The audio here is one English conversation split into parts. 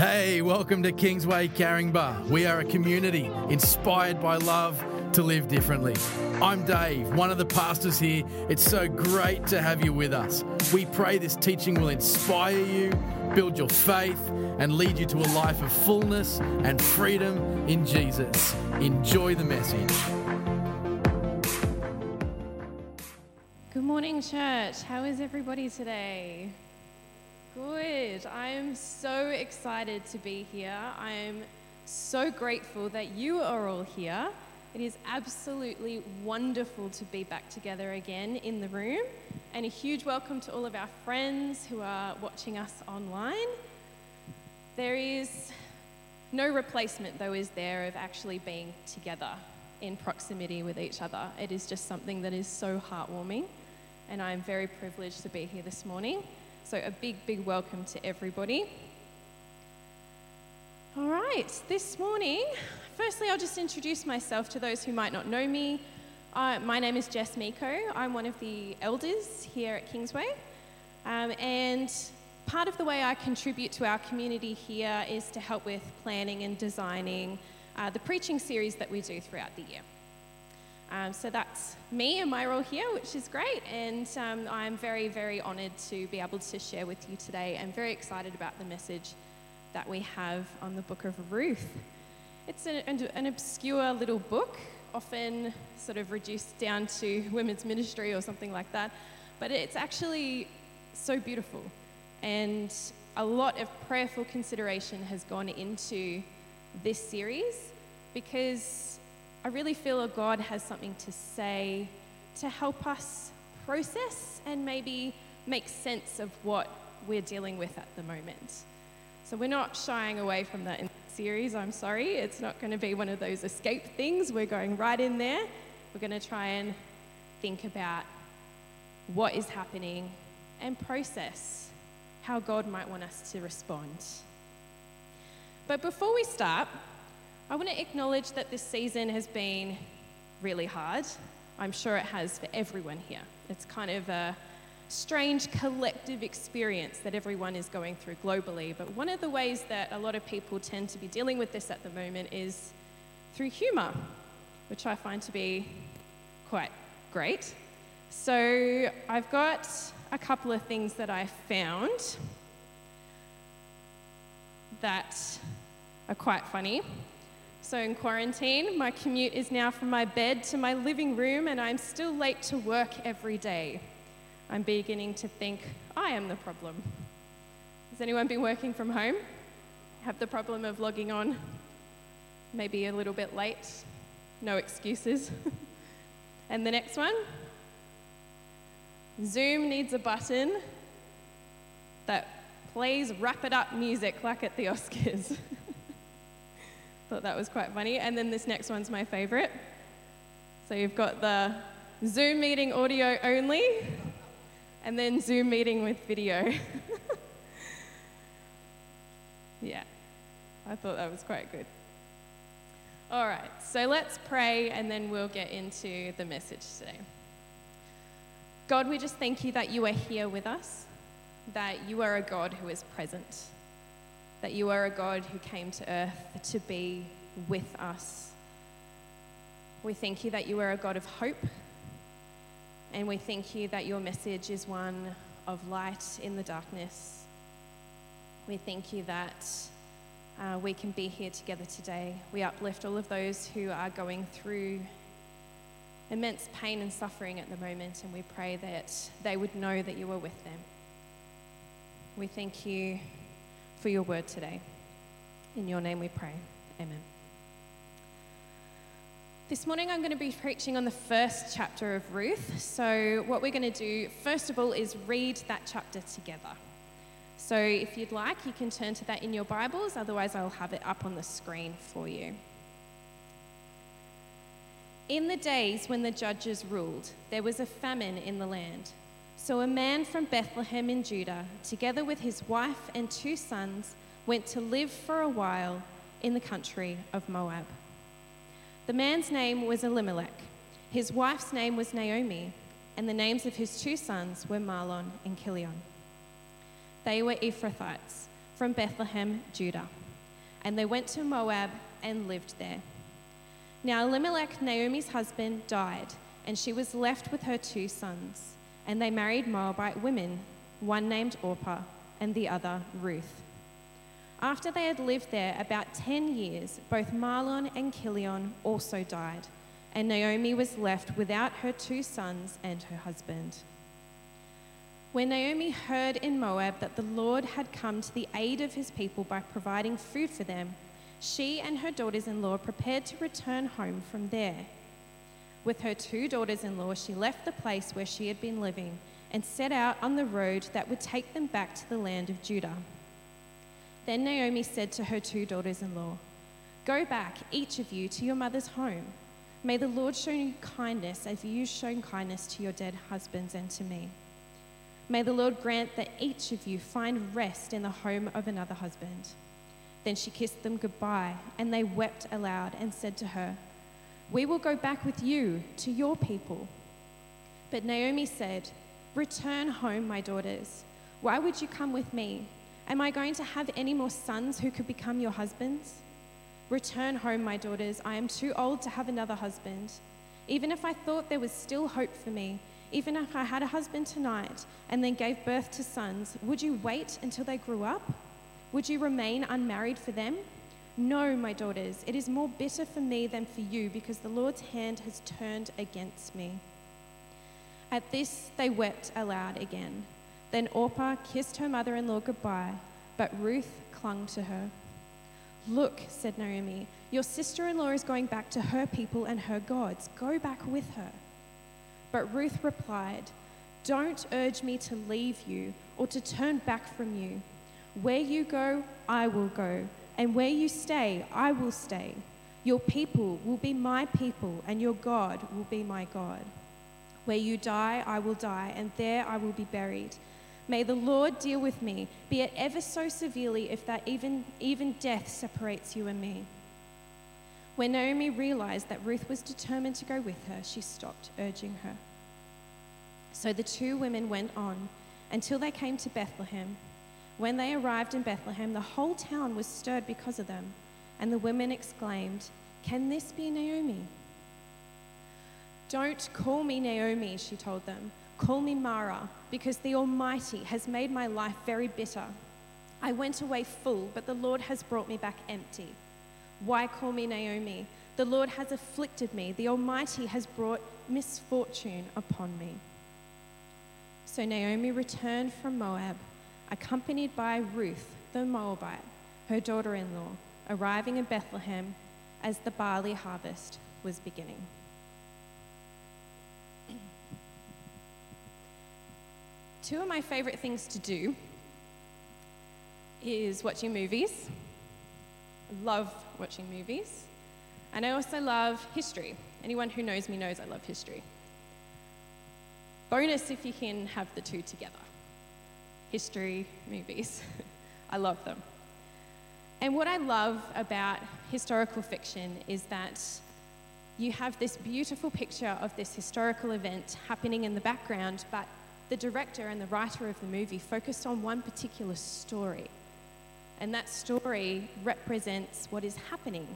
Hey, welcome to Kingsway Caringbah. We are a community inspired by love to live differently. I'm Dave, one of the pastors here. It's so great to have you with us. We pray this teaching will inspire you, build your faith, and lead you to a life of fullness and freedom in Jesus. Enjoy the message. Good morning, church. How is everybody today? Good. I am so excited to be here. I am so grateful that you are all here. It is absolutely wonderful to be back together again in the room. And a huge welcome to all of our friends who are watching us online. There is no replacement, though, is there, of actually being together in proximity with each other. It is just something that is so heartwarming. And I am very privileged to be here this morning. So, a big, big welcome to everybody. All right, this morning, firstly, I'll just introduce myself to those who might not know me. Uh, my name is Jess Miko. I'm one of the elders here at Kingsway. Um, and part of the way I contribute to our community here is to help with planning and designing uh, the preaching series that we do throughout the year. Um, so that's me and my role here, which is great. And um, I'm very, very honoured to be able to share with you today. I'm very excited about the message that we have on the book of Ruth. It's an, an obscure little book, often sort of reduced down to women's ministry or something like that. But it's actually so beautiful. And a lot of prayerful consideration has gone into this series because I really feel that God has something to say to help us process and maybe make sense of what we're dealing with at the moment. So we're not shying away from that series, I'm sorry. It's not going to be one of those escape things. We're going right in there. We're going to try and think about what is happening and process how God might want us to respond. But before we start, I want to acknowledge that this season has been really hard. I'm sure it has for everyone here. It's kind of a strange collective experience that everyone is going through globally. But one of the ways that a lot of people tend to be dealing with this at the moment is through humour, which I find to be quite great. So I've got a couple of things that I found that are quite funny. So, in quarantine, my commute is now from my bed to my living room, and I'm still late to work every day. I'm beginning to think I am the problem. Has anyone been working from home? Have the problem of logging on maybe a little bit late? No excuses. and the next one Zoom needs a button that plays wrap it up music like at the Oscars. Thought that was quite funny. And then this next one's my favorite. So you've got the Zoom meeting audio only, and then Zoom meeting with video. yeah, I thought that was quite good. All right, so let's pray and then we'll get into the message today. God, we just thank you that you are here with us, that you are a God who is present that you are a God who came to earth to be with us. We thank you that you are a God of hope, and we thank you that your message is one of light in the darkness. We thank you that uh, we can be here together today. We uplift all of those who are going through immense pain and suffering at the moment, and we pray that they would know that you are with them. We thank you for your word today. In your name we pray. Amen. This morning I'm going to be preaching on the first chapter of Ruth. So, what we're going to do, first of all, is read that chapter together. So, if you'd like, you can turn to that in your Bibles, otherwise, I'll have it up on the screen for you. In the days when the judges ruled, there was a famine in the land. So a man from Bethlehem in Judah, together with his wife and two sons, went to live for a while in the country of Moab. The man's name was Elimelech, his wife's name was Naomi, and the names of his two sons were Mahlon and Chilion. They were Ephrathites from Bethlehem, Judah. And they went to Moab and lived there. Now Elimelech, Naomi's husband, died, and she was left with her two sons. And they married Moabite women, one named Orpah and the other Ruth. After they had lived there about 10 years, both Mahlon and Chilion also died, and Naomi was left without her two sons and her husband. When Naomi heard in Moab that the Lord had come to the aid of his people by providing food for them, she and her daughters in law prepared to return home from there. With her two daughters in law, she left the place where she had been living and set out on the road that would take them back to the land of Judah. Then Naomi said to her two daughters in law, Go back, each of you, to your mother's home. May the Lord show you kindness as you've shown kindness to your dead husbands and to me. May the Lord grant that each of you find rest in the home of another husband. Then she kissed them goodbye, and they wept aloud and said to her, We will go back with you to your people. But Naomi said, Return home, my daughters. Why would you come with me? Am I going to have any more sons who could become your husbands? Return home, my daughters. I am too old to have another husband. Even if I thought there was still hope for me, even if I had a husband tonight and then gave birth to sons, would you wait until they grew up? Would you remain unmarried for them? No, my daughters, it is more bitter for me than for you because the Lord's hand has turned against me. At this, they wept aloud again. Then Orpah kissed her mother in law goodbye, but Ruth clung to her. Look, said Naomi, your sister in law is going back to her people and her gods. Go back with her. But Ruth replied, Don't urge me to leave you or to turn back from you. Where you go, I will go, and where you stay, I will stay. Your people will be my people, and your God will be my God. Where you die, I will die, and there I will be buried. May the Lord deal with me, be it ever so severely, if that even, even death separates you and me. When Naomi realized that Ruth was determined to go with her, she stopped urging her. So the two women went on until they came to Bethlehem. When they arrived in Bethlehem, the whole town was stirred because of them, and the women exclaimed, Can this be Naomi? Don't call me Naomi, she told them. Call me Mara, because the Almighty has made my life very bitter. I went away full, but the Lord has brought me back empty. Why call me Naomi? The Lord has afflicted me. The Almighty has brought misfortune upon me. So Naomi returned from Moab, accompanied by Ruth the Moabite, her daughter in law, arriving in Bethlehem as the barley harvest was beginning. Two of my favorite things to do is watching movies. I love watching movies. And I also love history. Anyone who knows me knows I love history. Bonus if you can have the two together history, movies. I love them. And what I love about historical fiction is that you have this beautiful picture of this historical event happening in the background, but the director and the writer of the movie focused on one particular story. And that story represents what is happening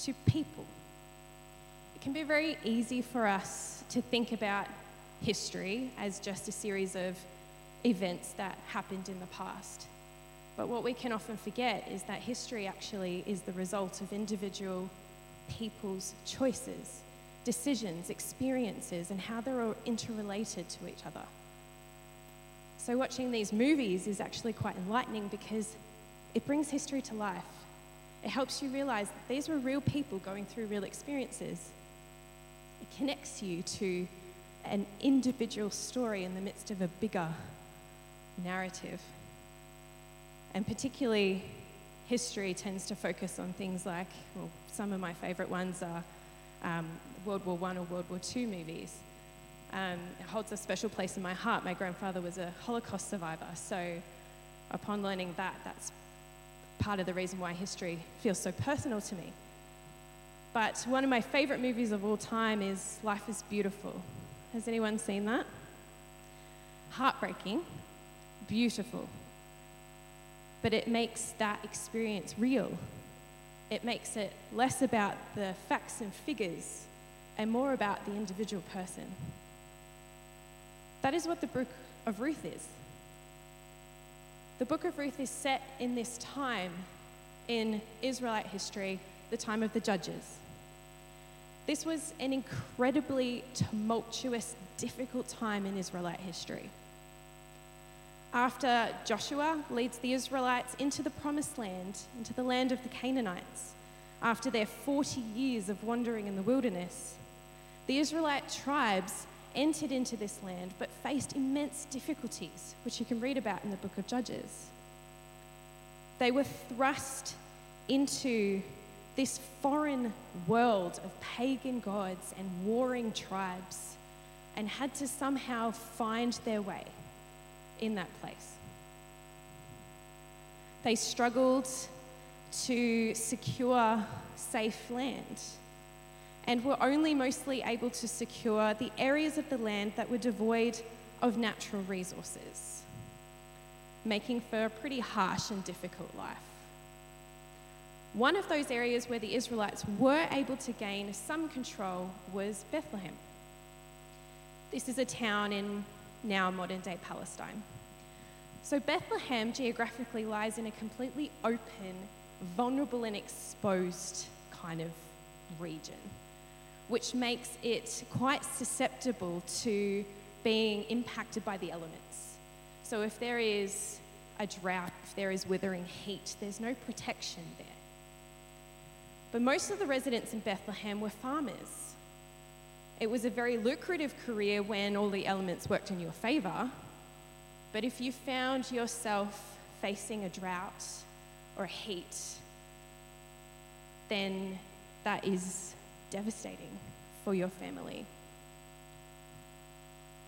to people. It can be very easy for us to think about history as just a series of events that happened in the past. But what we can often forget is that history actually is the result of individual people's choices, decisions, experiences, and how they're all interrelated to each other. So, watching these movies is actually quite enlightening because it brings history to life. It helps you realize that these were real people going through real experiences. It connects you to an individual story in the midst of a bigger narrative. And particularly, history tends to focus on things like, well, some of my favorite ones are um, World War I or World War II movies um, holds a special place in my heart. My grandfather was a Holocaust survivor, so upon learning that, that's part of the reason why history feels so personal to me. But one of my favorite movies of all time is Life is Beautiful. Has anyone seen that? Heartbreaking, beautiful. but it makes that experience real. It makes it less about the facts and figures and more about the individual person. That is what the book of Ruth is. The book of Ruth is set in this time in Israelite history, the time of the judges. This was an incredibly tumultuous, difficult time in Israelite history. After Joshua leads the Israelites into the promised land, into the land of the Canaanites, after their 40 years of wandering in the wilderness, the Israelite tribes entered into this land but faced immense difficulties, which you can read about in the book of Judges. They were thrust into this foreign world of pagan gods and warring tribes and had to somehow find their way in that place. They struggled to secure safe land and were only mostly able to secure the areas of the land that were devoid of natural resources, making for a pretty harsh and difficult life. One of those areas where the Israelites were able to gain some control was Bethlehem. This is a town in now modern day Palestine. So, Bethlehem geographically lies in a completely open, vulnerable, and exposed kind of region, which makes it quite susceptible to being impacted by the elements. So, if there is a drought, if there is withering heat, there's no protection there. But most of the residents in Bethlehem were farmers. It was a very lucrative career when all the elements worked in your favor. But if you found yourself facing a drought or heat, then that is devastating for your family.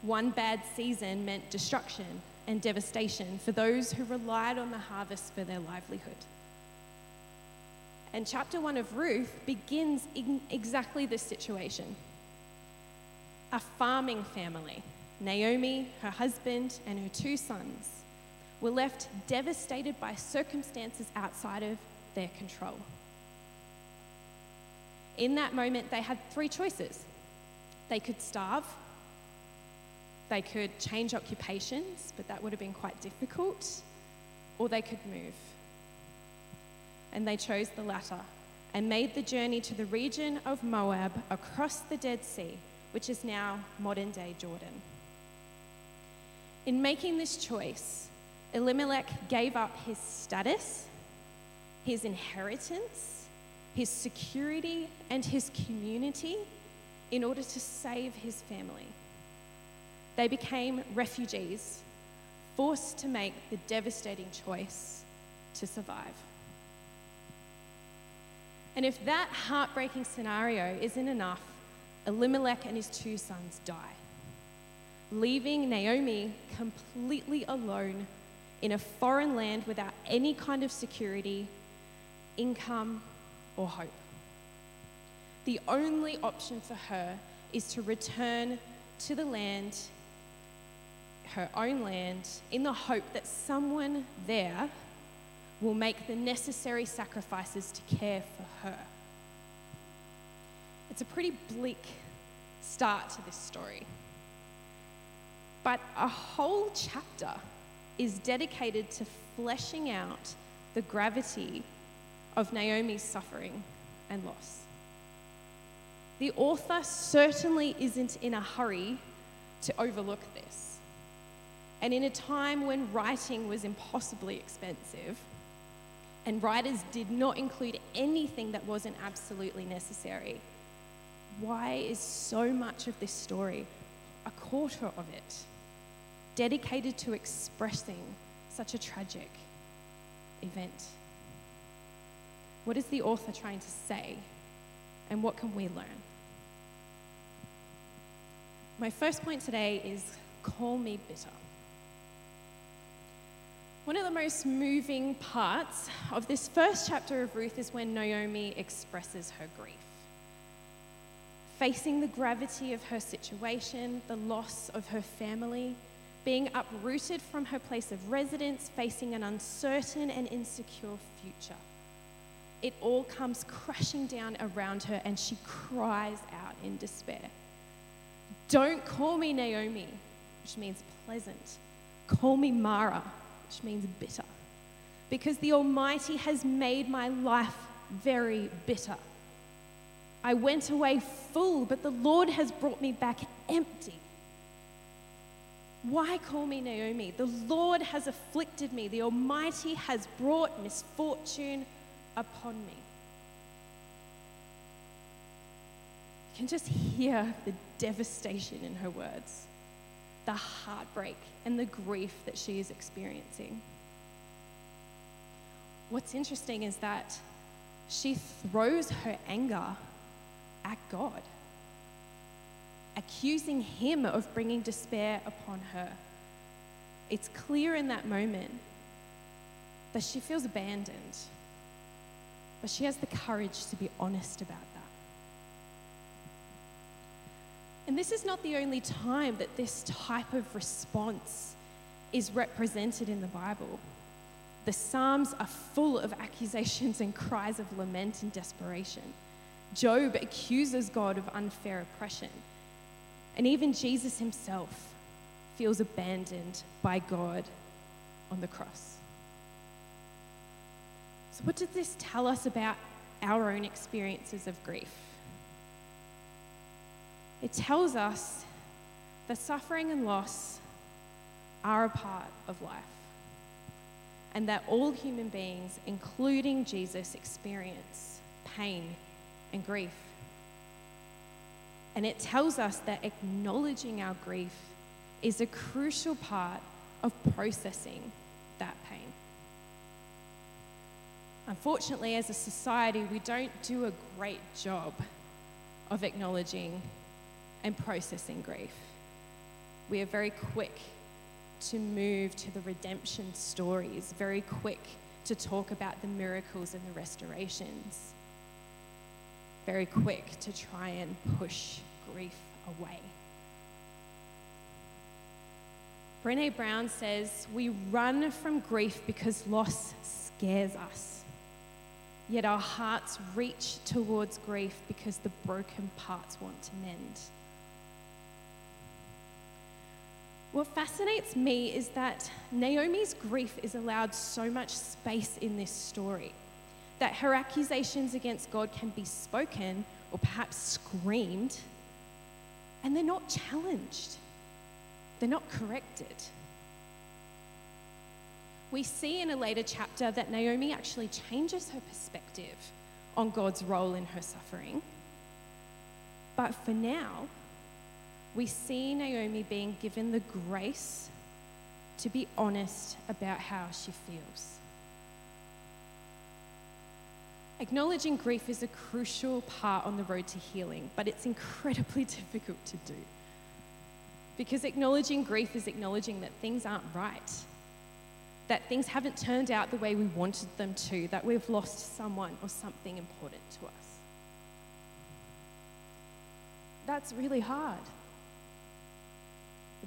One bad season meant destruction and devastation for those who relied on the harvest for their livelihood. And chapter one of Ruth begins in exactly this situation a farming family Naomi, her husband, and her two sons were left devastated by circumstances outside of their control. In that moment, they had three choices they could starve, they could change occupations, but that would have been quite difficult, or they could move. And they chose the latter and made the journey to the region of Moab across the Dead Sea, which is now modern day Jordan. In making this choice, Elimelech gave up his status, his inheritance, his security, and his community in order to save his family. They became refugees, forced to make the devastating choice to survive. And if that heartbreaking scenario isn't enough, Elimelech and his two sons die leaving Naomi completely alone in a foreign land without any kind of security, income, or hope. The only option for her is to return to the land, her own land, in the hope that someone there will make the necessary sacrifices to care for her. It's a pretty bleak start to this story. But a whole chapter is dedicated to fleshing out the gravity of Naomi's suffering and loss. The author certainly isn't in a hurry to overlook this. And in a time when writing was impossibly expensive, and writers did not include anything that wasn't absolutely necessary, why is so much of this story, a quarter of it, dedicated to expressing such a tragic event. What is the author trying to say, and what can we learn? My first point today is call me bitter. One of the most moving parts of this first chapter of Ruth is when Naomi expresses her grief. Facing the gravity of her situation, the loss of her family, being uprooted from her place of residence, facing an uncertain and insecure future. It all comes crashing down around her, and she cries out in despair. Don't call me Naomi, which means pleasant. Call me Mara, which means bitter. Because the Almighty has made my life very bitter. I went away full, but the Lord has brought me back empty. Why call me Naomi? The Lord has afflicted me. The Almighty has brought misfortune upon me. You can just hear the devastation in her words, the heartbreak and the grief that she is experiencing. What's interesting is that she throws her anger at God, accusing him of bringing despair upon her. It's clear in that moment that she feels abandoned, but she has the courage to be honest about that. And this is not the only time that this type of response is represented in the Bible. The Psalms are full of accusations and cries of lament and desperation. Job accuses God of unfair oppression. And even Jesus himself feels abandoned by God on the cross. So, what does this tell us about our own experiences of grief? It tells us that suffering and loss are a part of life, and that all human beings, including Jesus, experience pain and grief. And it tells us that acknowledging our grief is a crucial part of processing that pain. Unfortunately, as a society, we don't do a great job of acknowledging and processing grief. We are very quick to move to the redemption stories, very quick to talk about the miracles and the restorations very quick to try and push grief away. Brene Brown says, We run from grief because loss scares us. Yet our hearts reach towards grief because the broken parts want to mend. What fascinates me is that Naomi's grief is allowed so much space in this story that her accusations against God can be spoken or perhaps screamed, and they're not challenged, they're not corrected. We see in a later chapter that Naomi actually changes her perspective on God's role in her suffering. But for now, we see Naomi being given the grace to be honest about how she feels. Acknowledging grief is a crucial part on the road to healing, but it's incredibly difficult to do. Because acknowledging grief is acknowledging that things aren't right, that things haven't turned out the way we wanted them to, that we've lost someone or something important to us. That's really hard.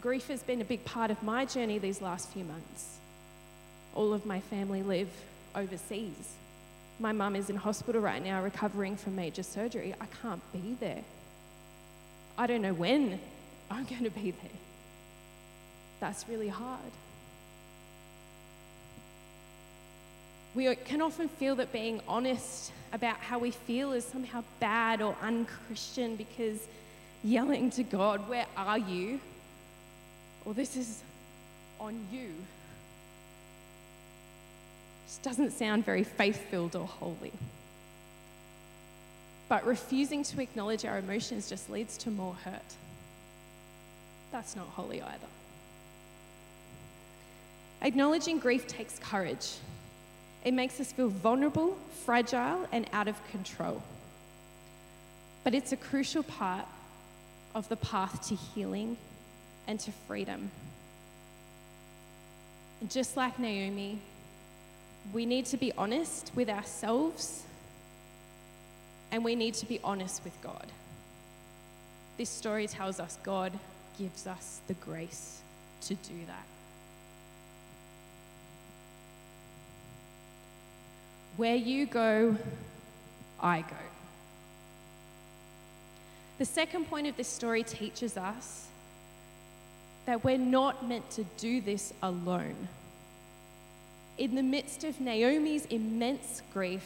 Grief has been a big part of my journey these last few months. All of my family live overseas. My mum is in hospital right now recovering from major surgery. I can't be there. I don't know when I'm going to be there. That's really hard. We can often feel that being honest about how we feel is somehow bad or unchristian because yelling to God, Where are you? or this is on you just doesn't sound very faith filled or holy. But refusing to acknowledge our emotions just leads to more hurt. That's not holy either. Acknowledging grief takes courage. It makes us feel vulnerable, fragile, and out of control. But it's a crucial part of the path to healing and to freedom. And just like Naomi, we need to be honest with ourselves and we need to be honest with God. This story tells us God gives us the grace to do that. Where you go, I go. The second point of this story teaches us that we're not meant to do this alone. In the midst of Naomi's immense grief,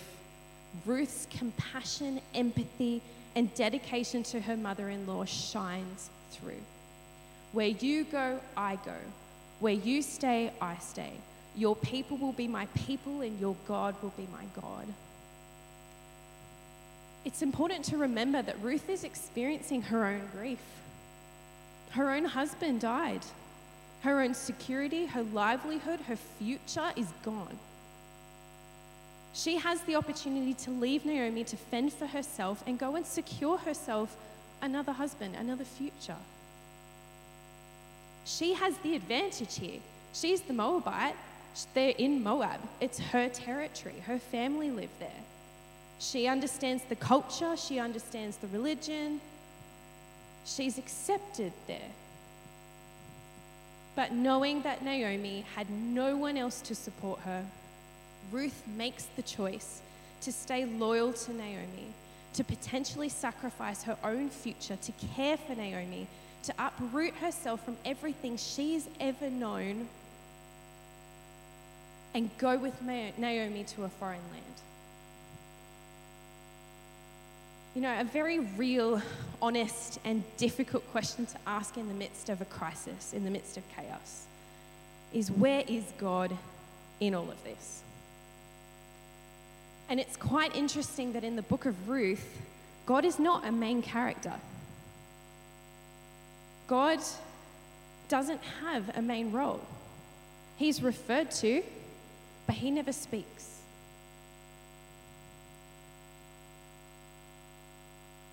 Ruth's compassion, empathy, and dedication to her mother in law shines through. Where you go, I go. Where you stay, I stay. Your people will be my people, and your God will be my God. It's important to remember that Ruth is experiencing her own grief. Her own husband died. Her own security, her livelihood, her future is gone. She has the opportunity to leave Naomi to fend for herself and go and secure herself another husband, another future. She has the advantage here. She's the Moabite. They're in Moab. It's her territory. Her family live there. She understands the culture, she understands the religion. She's accepted there. But knowing that Naomi had no one else to support her, Ruth makes the choice to stay loyal to Naomi, to potentially sacrifice her own future, to care for Naomi, to uproot herself from everything she's ever known and go with Naomi to a foreign land. You know, a very real, honest, and difficult question to ask in the midst of a crisis, in the midst of chaos, is where is God in all of this? And it's quite interesting that in the book of Ruth, God is not a main character. God doesn't have a main role. He's referred to, but he never speaks.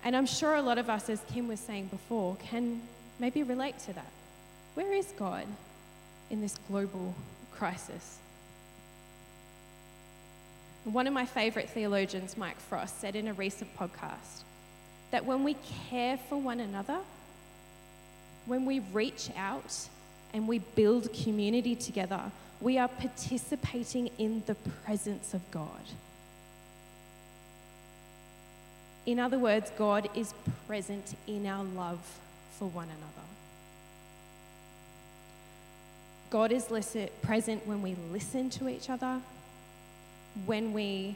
And I'm sure a lot of us, as Kim was saying before, can maybe relate to that. Where is God in this global crisis? One of my favorite theologians, Mike Frost, said in a recent podcast that when we care for one another, when we reach out and we build community together, we are participating in the presence of God. In other words, God is present in our love for one another. God is present when we listen to each other, when we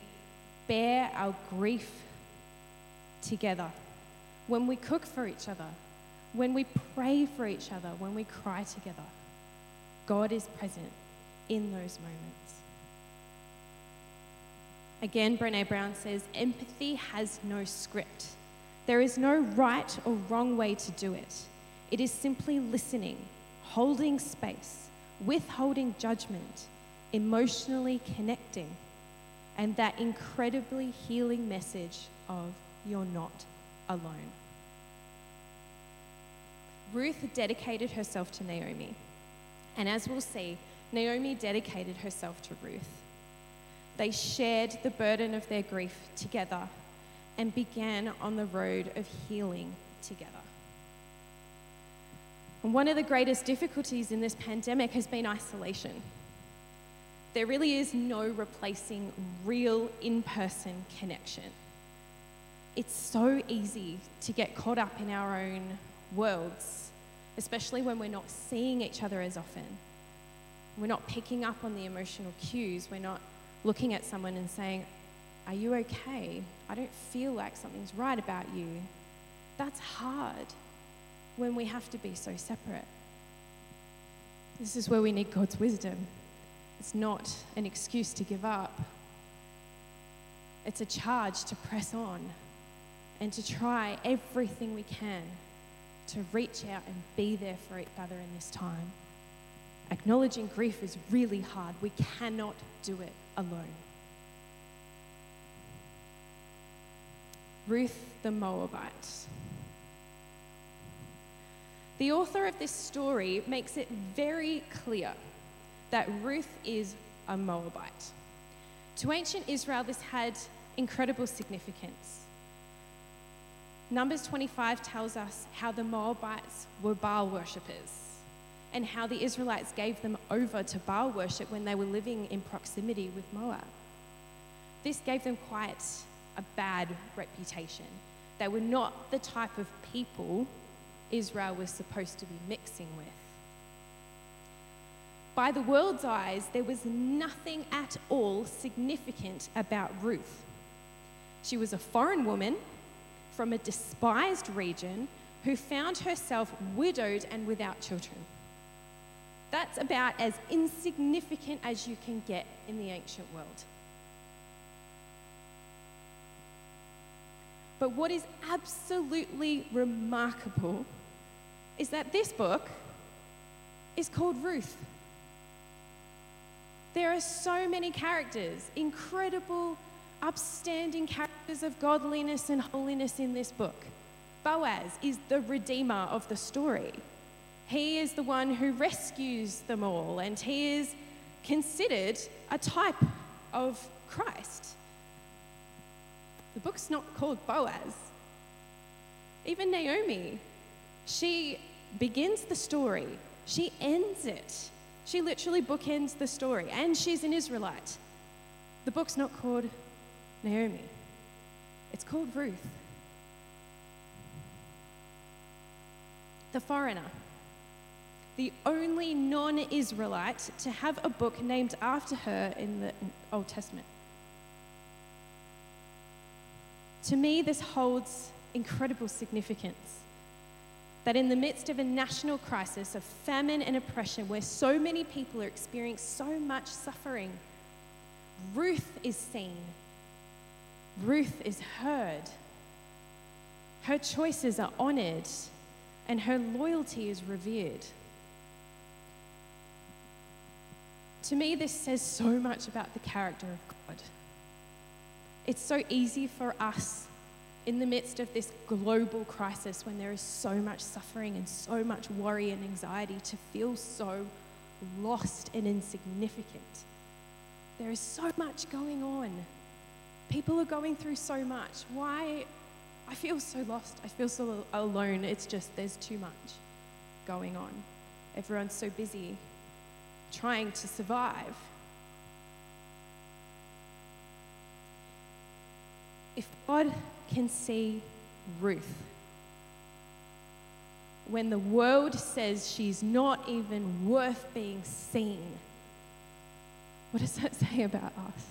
bear our grief together, when we cook for each other, when we pray for each other, when we cry together. God is present in those moments. Again, Brene Brown says empathy has no script. There is no right or wrong way to do it. It is simply listening, holding space, withholding judgment, emotionally connecting and that incredibly healing message of you're not alone. Ruth dedicated herself to Naomi. And as we'll see, Naomi dedicated herself to Ruth. They shared the burden of their grief together and began on the road of healing together. And one of the greatest difficulties in this pandemic has been isolation. There really is no replacing real in person connection. It's so easy to get caught up in our own worlds, especially when we're not seeing each other as often. We're not picking up on the emotional cues. We're not looking at someone and saying, Are you okay? I don't feel like something's right about you. That's hard when we have to be so separate. This is where we need God's wisdom. It's not an excuse to give up, it's a charge to press on and to try everything we can to reach out and be there for each other in this time. Acknowledging grief is really hard. We cannot do it alone. Ruth the Moabite. The author of this story makes it very clear that Ruth is a Moabite. To ancient Israel, this had incredible significance. Numbers 25 tells us how the Moabites were Baal worshippers. And how the Israelites gave them over to Baal worship when they were living in proximity with Moab. This gave them quite a bad reputation. They were not the type of people Israel was supposed to be mixing with. By the world's eyes, there was nothing at all significant about Ruth. She was a foreign woman from a despised region who found herself widowed and without children. That's about as insignificant as you can get in the ancient world. But what is absolutely remarkable is that this book is called Ruth. There are so many characters, incredible, upstanding characters of godliness and holiness in this book. Boaz is the redeemer of the story. He is the one who rescues them all, and he is considered a type of Christ. The book's not called Boaz. Even Naomi, she begins the story, she ends it. She literally bookends the story, and she's an Israelite. The book's not called Naomi, it's called Ruth. The foreigner, the only non Israelite to have a book named after her in the Old Testament. To me, this holds incredible significance that in the midst of a national crisis of famine and oppression, where so many people are experiencing so much suffering, Ruth is seen, Ruth is heard, her choices are honored, and her loyalty is revered. To me, this says so much about the character of God. It's so easy for us in the midst of this global crisis when there is so much suffering and so much worry and anxiety to feel so lost and insignificant. There is so much going on. People are going through so much. Why? I feel so lost. I feel so alone. It's just there's too much going on. Everyone's so busy trying to survive. If God can see Ruth when the world says she's not even worth being seen, what does that say about us?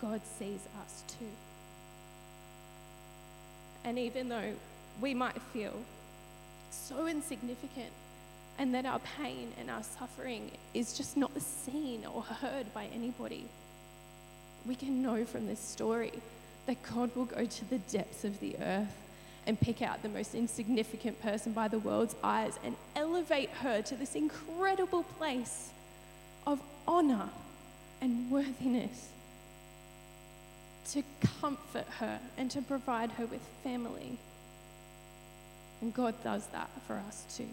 God sees us too. And even though we might feel so insignificant and that our pain and our suffering is just not seen or heard by anybody, we can know from this story that God will go to the depths of the earth and pick out the most insignificant person by the world's eyes and elevate her to this incredible place of honor and worthiness to comfort her and to provide her with family. And God does that for us too.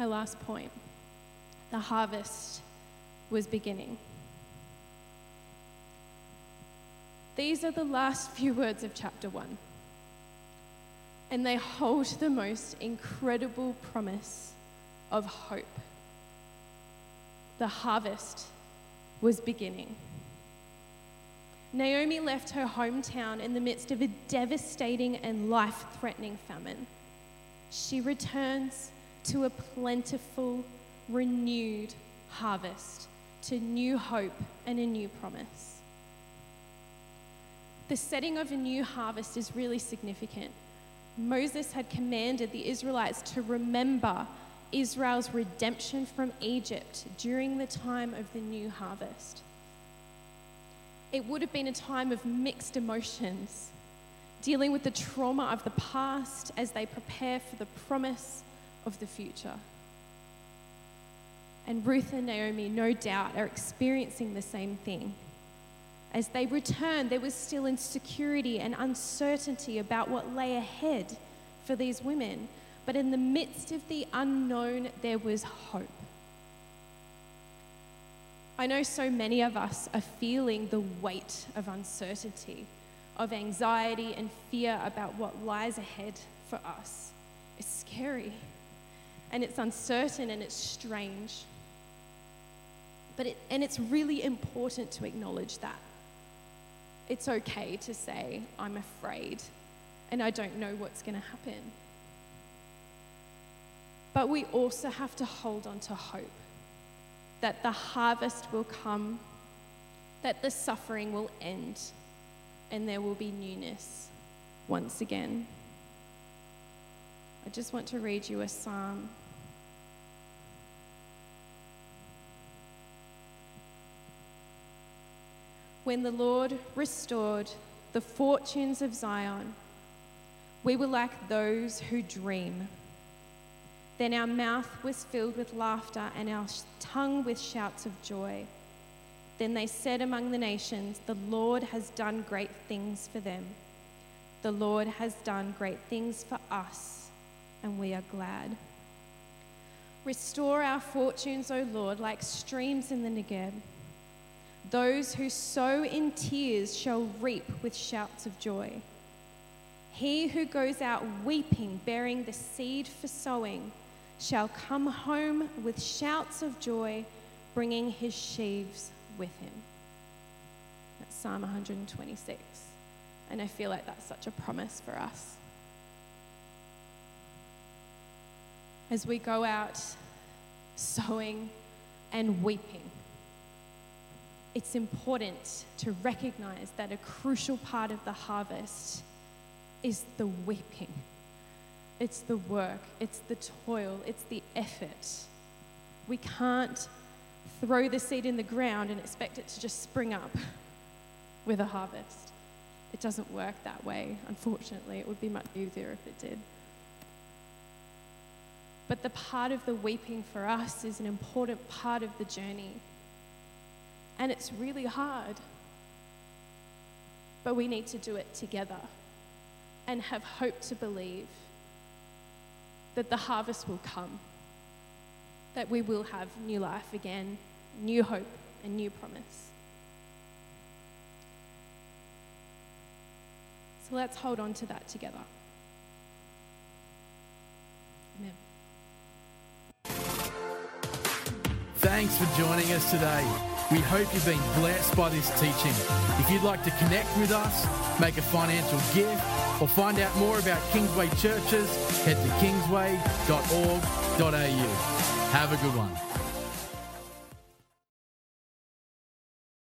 My last point the harvest was beginning. These are the last few words of chapter one, and they hold the most incredible promise of hope. The harvest was beginning. Naomi left her hometown in the midst of a devastating and life threatening famine. She returns to a plentiful, renewed harvest, to new hope and a new promise. The setting of a new harvest is really significant. Moses had commanded the Israelites to remember Israel's redemption from Egypt during the time of the new harvest. It would have been a time of mixed emotions, dealing with the trauma of the past as they prepare for the promise of the future. And Ruth and Naomi, no doubt, are experiencing the same thing. As they returned, there was still insecurity and uncertainty about what lay ahead for these women. But in the midst of the unknown, there was hope. I know so many of us are feeling the weight of uncertainty, of anxiety and fear about what lies ahead for us. It's scary and it's uncertain and it's strange. But it, and it's really important to acknowledge that. It's okay to say, I'm afraid and I don't know what's going to happen. But we also have to hold on to hope that the harvest will come, that the suffering will end, and there will be newness once again. I just want to read you a psalm. When the Lord restored the fortunes of Zion, we were like those who dream. Then our mouth was filled with laughter and our tongue with shouts of joy. Then they said among the nations, The Lord has done great things for them. The Lord has done great things for us, and we are glad. Restore our fortunes, O Lord, like streams in the Negeb. Those who sow in tears shall reap with shouts of joy. He who goes out weeping, bearing the seed for sowing, shall come home with shouts of joy, bringing his sheaves with him. That's Psalm 126. And I feel like that's such a promise for us. As we go out sowing and weeping, it's important to recognize that a crucial part of the harvest is the weeping. It's the work, it's the toil, it's the effort. We can't throw the seed in the ground and expect it to just spring up with a harvest. It doesn't work that way, unfortunately. It would be much easier if it did. But the part of the weeping for us is an important part of the journey. And it's really hard. But we need to do it together and have hope to believe that the harvest will come, that we will have new life again, new hope, and new promise. So let's hold on to that together. Amen. Thanks for joining us today. We hope you've been blessed by this teaching. If you'd like to connect with us, make a financial gift, or find out more about Kingsway churches, head to kingsway.org.au. Have a good one.